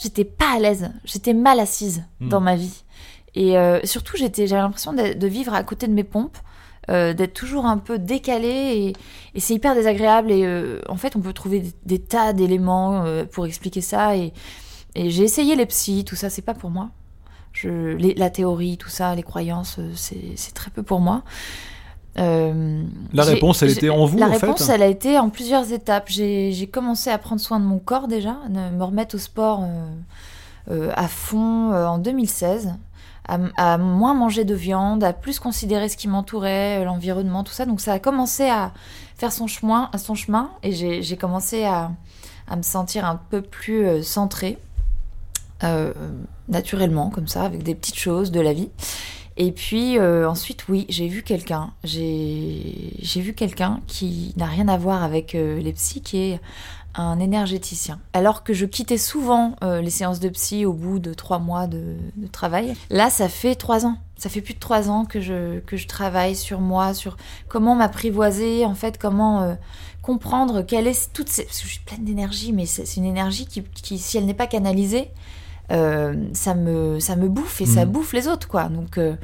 j'étais pas à l'aise, j'étais mal assise Hmm. dans ma vie. Et euh, surtout, j'étais, j'avais l'impression de, de vivre à côté de mes pompes, euh, d'être toujours un peu décalée et, et c'est hyper désagréable. Et euh, en fait, on peut trouver des, des tas d'éléments euh, pour expliquer ça. Et, et j'ai essayé les psys, tout ça, c'est pas pour moi. Je, les- la théorie, tout ça, les croyances, euh, c'est c'est très peu pour moi. Euh, La réponse, elle était en vous, La en fait réponse, elle a été en plusieurs étapes. J'ai commencé à prendre soin de mon corps déjà, me remettre au sport euh, euh, à fond en 2016, à, moins manger de viande, à plus considérer ce qui m'entourait, l'environnement, tout ça. Donc ça a commencé à faire son chemin, son chemin et j'ai commencé à, à me sentir un peu plus centrée, naturellement, comme ça, avec des petites choses de la vie. Et puis euh, ensuite, oui, j'ai vu quelqu'un. J'ai vu quelqu'un qui n'a rien à voir avec euh, les psys, qui est un énergéticien. Alors que je quittais souvent euh, les séances de psy au bout de trois mois de, travail, là, ça fait trois ans. Ça fait plus de trois ans que je, que je travaille sur moi, sur comment m'apprivoiser, en fait, comment comprendre quelle est toute cette... Parce que je suis pleine d'énergie, mais c'est une énergie qui, qui, si elle n'est pas canalisée, ça, me, ça me bouffe et ça Mhm. bouffe les autres, quoi. Donc, euh,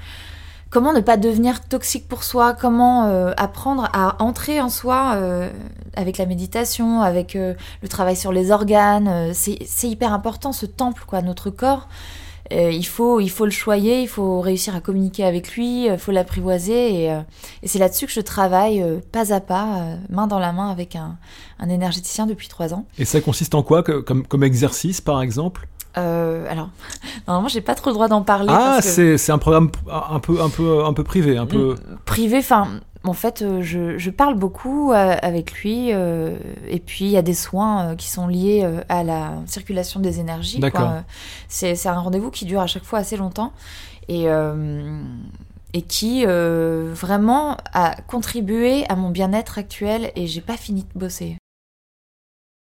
comment ne pas devenir toxique pour soi? Comment euh, apprendre à entrer en soi euh, avec la méditation, avec euh, le travail sur les organes? Euh, C'est hyper important, ce temple, quoi, notre corps. Euh, il, faut, il faut le choyer, il faut réussir à communiquer avec lui, il faut l'apprivoiser. Et, euh, et c'est là-dessus que je travaille euh, pas à pas, euh, main dans la main avec un, un énergéticien depuis trois ans. Et ça consiste en quoi que- comme, comme exercice, par exemple? Euh, alors, normalement, j'ai pas trop le droit d'en parler. Ah, que- c'est c'est un programme un peu, un peu, un peu privé, un peu. Mm, privé. Enfin, en fait, euh, je, je parle beaucoup euh, avec lui. euh, et puis, il y a des soins euh, qui sont liés euh, à la circulation des énergies. D'accord. Euh, C'est c'est un rendez-vous qui dure à chaque fois assez longtemps. Et. euh, et qui euh, vraiment a contribué à mon bien-être actuel et j'ai pas fini de bosser.